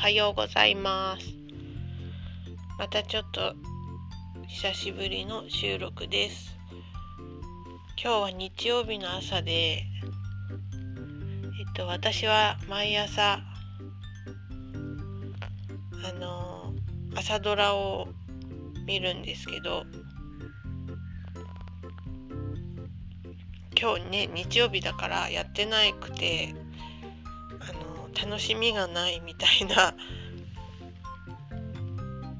はようございます。またちょっと久しぶりの収録です。今日は日曜日の朝でえっと私は毎朝あの朝ドラを見るんですけど今日ね日曜日だからやってなくて楽しみがないみたいな。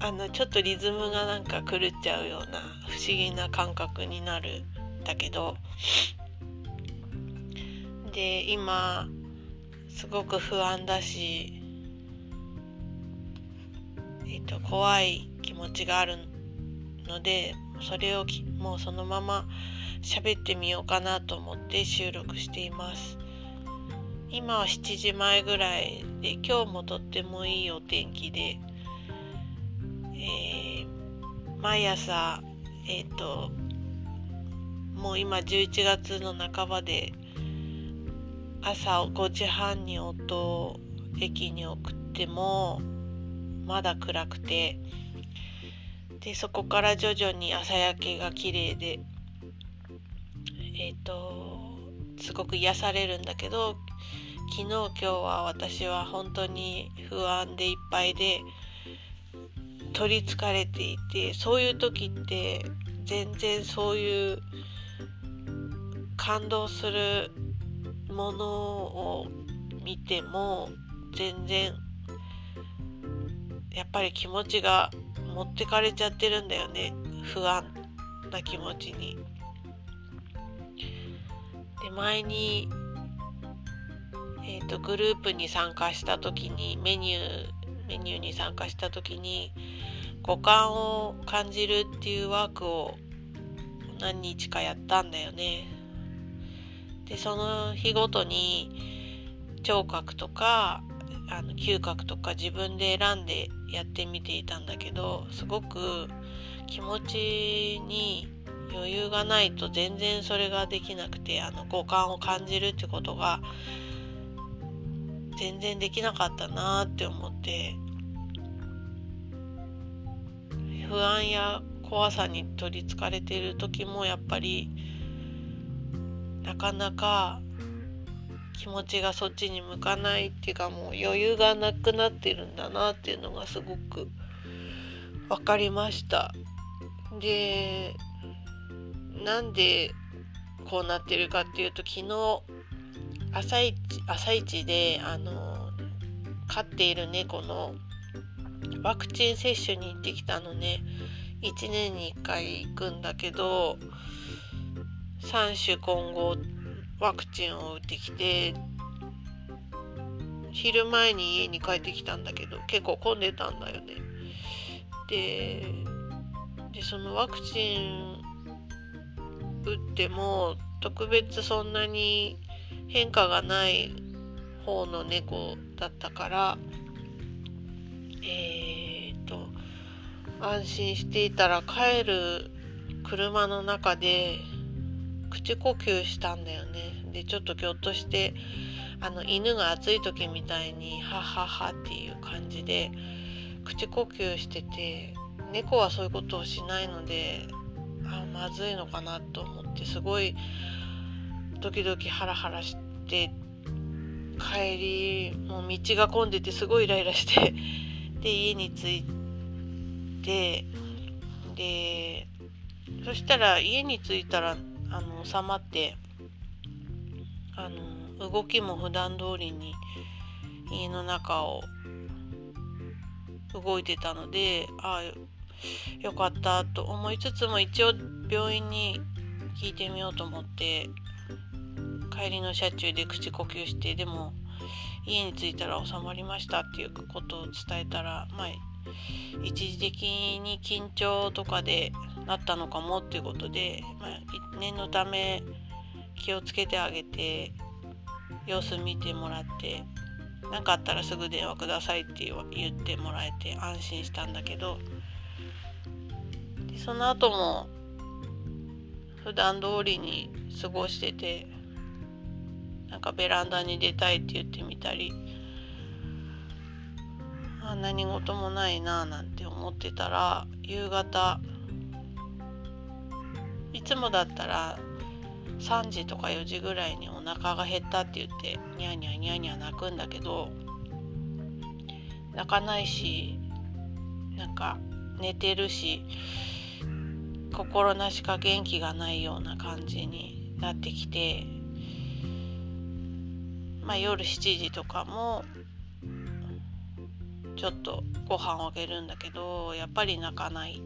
あのちょっとリズムがなんか狂っちゃうような不思議な感覚になるんだけど。で今すごく不安だし、えっと、怖い気持ちがあるのでそれをもうそのまま喋ってみようかなと思って収録しています。今は7時前ぐらいで今日もとってもいいお天気で、えー、毎朝えっ、ー、ともう今11月の半ばで朝5時半に夫を駅に送ってもまだ暗くてでそこから徐々に朝焼けが綺麗でえっ、ー、とすごく癒されるんだけど昨日今日は私は本当に不安でいっぱいで取りつかれていてそういう時って全然そういう感動するものを見ても全然やっぱり気持ちが持ってかれちゃってるんだよね不安な気持ちに。で前に、えーと、グループに参加した時にメニューメニューに参加した時に五感を感じるっていうワークを何日かやったんだよね。でその日ごとに聴覚とかあの嗅覚とか自分で選んでやってみていたんだけどすごく気持ちに余裕がないと全然それができなくてあの五感を感じるってことが全然できなかったなって思って不安や怖さに取りつかれている時もやっぱりなかなか気持ちがそっちに向かないっていうかもう余裕がなくなってるんだなっていうのがすごく分かりました。でなんでこうなってるかっていうと昨日朝一朝一であの飼っている猫のワクチン接種に行ってきたのね。1年に1回行くんだけど3種混合ワクチンを打ってきて昼前に家に帰ってきたんだけど結構混んでたんだよね。でそのワクチン打っても特別そんなに変化がない方の猫だったからえー、と安心していたら帰る車の中で口呼吸したんだよね。でちょっとぎょっとしてあの犬が暑い時みたいにハッハッハっていう感じで口呼吸してて猫はそういうことをしないのであまずいのかなと思ってすごいドキドキハラハラして帰りもう道が混んでてすごいイライラして で家に着いてでそしたら家に着いたらあの収まってあの動きも普段通りに家の中を動いてたのでああよかったと思いつつも一応病院に聞いてみようと思って帰りの車中で口呼吸してでも家に着いたら収まりましたっていうことを伝えたらまあ一時的に緊張とかでなったのかもっていうことで、まあ、念のため気をつけてあげて様子見てもらって何かあったらすぐ電話くださいって言ってもらえて安心したんだけどその後も普段通りに過ごしててなんかベランダに出たいって言ってみたりあ何事もないななんて思ってたら夕方いつもだったら3時とか4時ぐらいにお腹が減ったって言ってニャーニャーニャニャ泣くんだけど泣かないしなんか寝てるし心なしか元気がないような感じになってきて、まあ、夜7時とかもちょっとご飯をあげるんだけどやっぱり泣かない。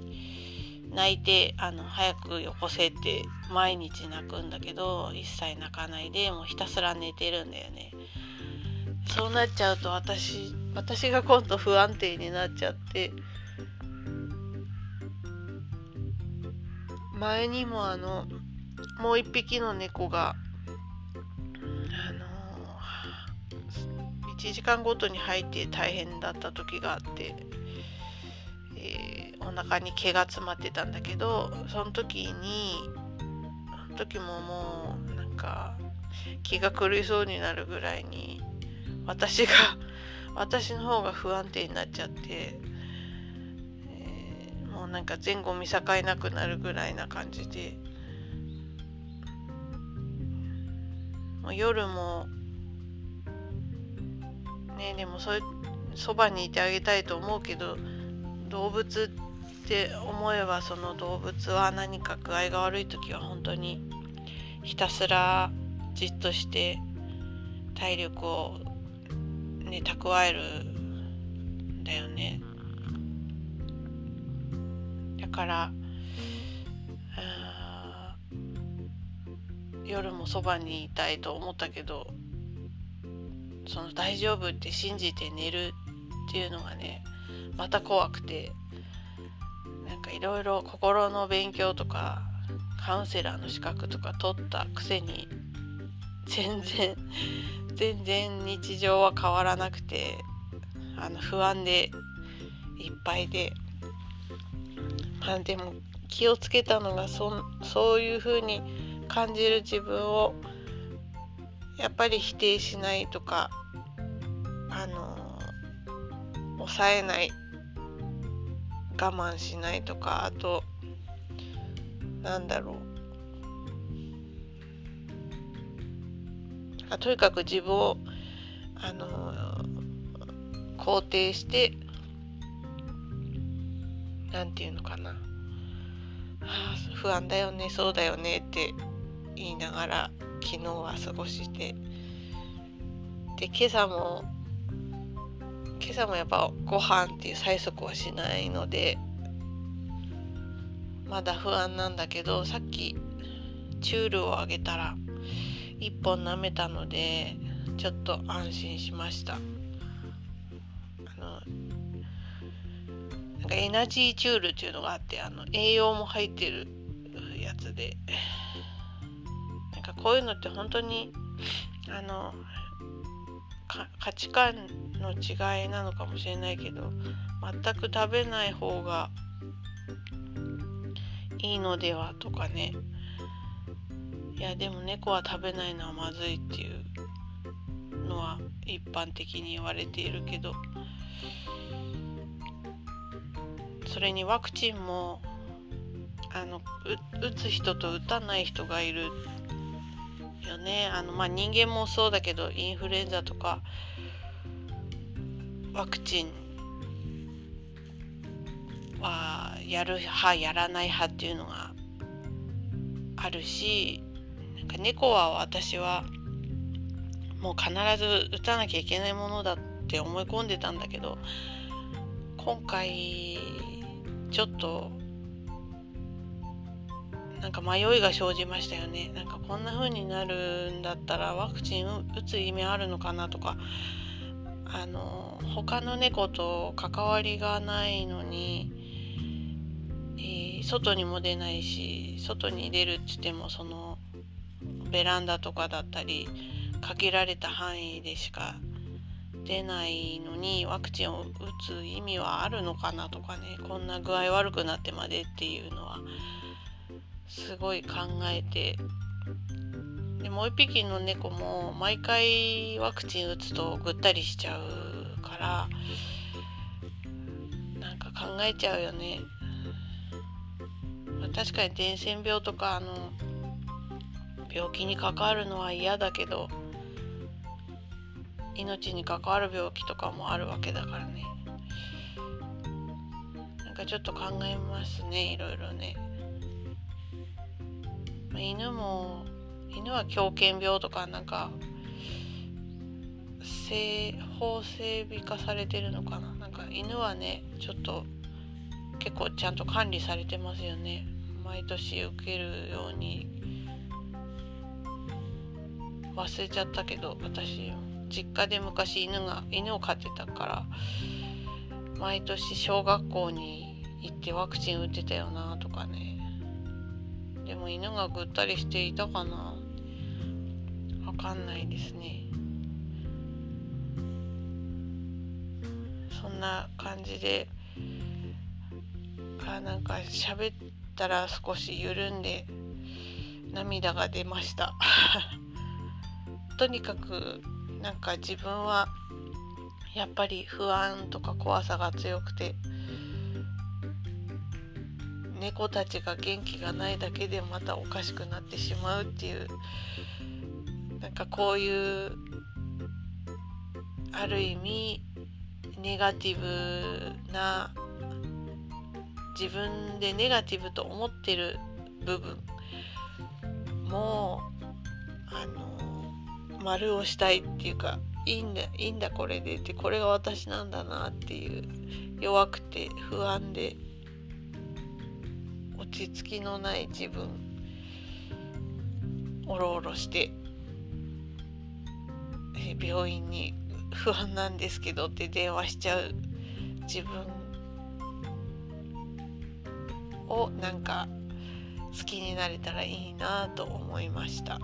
泣いてあの早くよこせって毎日泣くんだけど一切泣かないでもうひたすら寝てるんだよね。そうなっちゃうと私私が今度不安定になっちゃって前にもあのもう一匹の猫が1時間ごとに入って大変だった時があって、えー、お腹に毛が詰まってたんだけどその時にその時ももうなんか気が狂いそうになるぐらいに私が 私の方が不安定になっちゃってもうなんか前後見境なくなるぐらいな感じでもう夜もねでもそそばにいてあげたいと思うけど動物って思えばその動物は何か具合が悪い時は本当にひたすらじっとして体力をね蓄えるんだよね。だから夜もそばにいたいと思ったけどその大丈夫って信じて寝るっていうのがねまた怖くてなんかいろいろ心の勉強とかカウンセラーの資格とか取ったくせに全然全然日常は変わらなくてあの不安でいっぱいでまあでも気をつけたのがそそういう風に感じる自分をやっぱり否定しないとかあの抑えない我慢しないとかあとなんだろう。あとにかく自分をあの肯定して何て言うのかな、はあ、不安だよねそうだよねって言いながら昨日は過ごしてで今朝も今朝もやっぱご飯っていう催促はしないのでまだ不安なんだけどさっきチュールをあげたら1本舐めたのでちょっと安心しましたあのなん。かエナジーチュールっていうのがあってあの栄養も入ってるやつでこういうのって本当にあの価値観の違いなのかもしれないけど全く食べない方がいいのではとかね。いやでも猫は食べないのはまずいっていうのは一般的に言われているけどそれにワクチンもあの打つ人と打たない人がいるよね。あの、まあ、人間もそうだけどインフルエンザとかワクチンはやる派やらない派っていうのがあるしなんか猫は私はもう必ず打たなきゃいけないものだって思い込んでたんだけど今回ちょっとなんか迷いが生じましたよね。なんかこんな風になるんだったらワクチン打つ意味あるのかなとかあの他の猫と関わりがないのに、えー、外にも出ないし外に出るっつってもそのベランダとかだったり限られた範囲でしか出ないのにワクチンを打つ意味はあるのかなとかねこんな具合悪くなってまでっていうのはすごい考えて。でもう一匹の猫も毎回ワクチン打つとぐったりしちゃうからなんか考えちゃうよね。まあ、確かに伝染病とかあの病気に関わるのは嫌だけど命に関わる病気とかもあるわけだからね。なんかちょっと考えますねいろいろね、犬も犬は狂犬病とかなんか性法整備化されてるのかな？なんか犬はねちょっと結構ちゃんと管理されてますよね。毎年受けるように。忘れちゃったけど私実家で昔犬が犬を飼ってたから毎年小学校に行ってワクチン打ってたよなとかね。でも犬がぐったりしていたかな。わかんないですね。そんな感じであなんか喋ったら少し緩んで涙が出ました。とにかくなんか自分はやっぱり不安とか怖さが強くて猫たちが元気がないだけでまたおかしくなってしまうっていうなんかこういうある意味ネガティブな自分でネガティブと思ってる部分もあの丸をしたいっていうかいいんだいいんだこれでってこれが私なんだなっていう弱くて不安で落ち着きのない自分おろおろして病院に不安なんですけどって電話しちゃう自分をなんか好きになれたらいいなと思いました。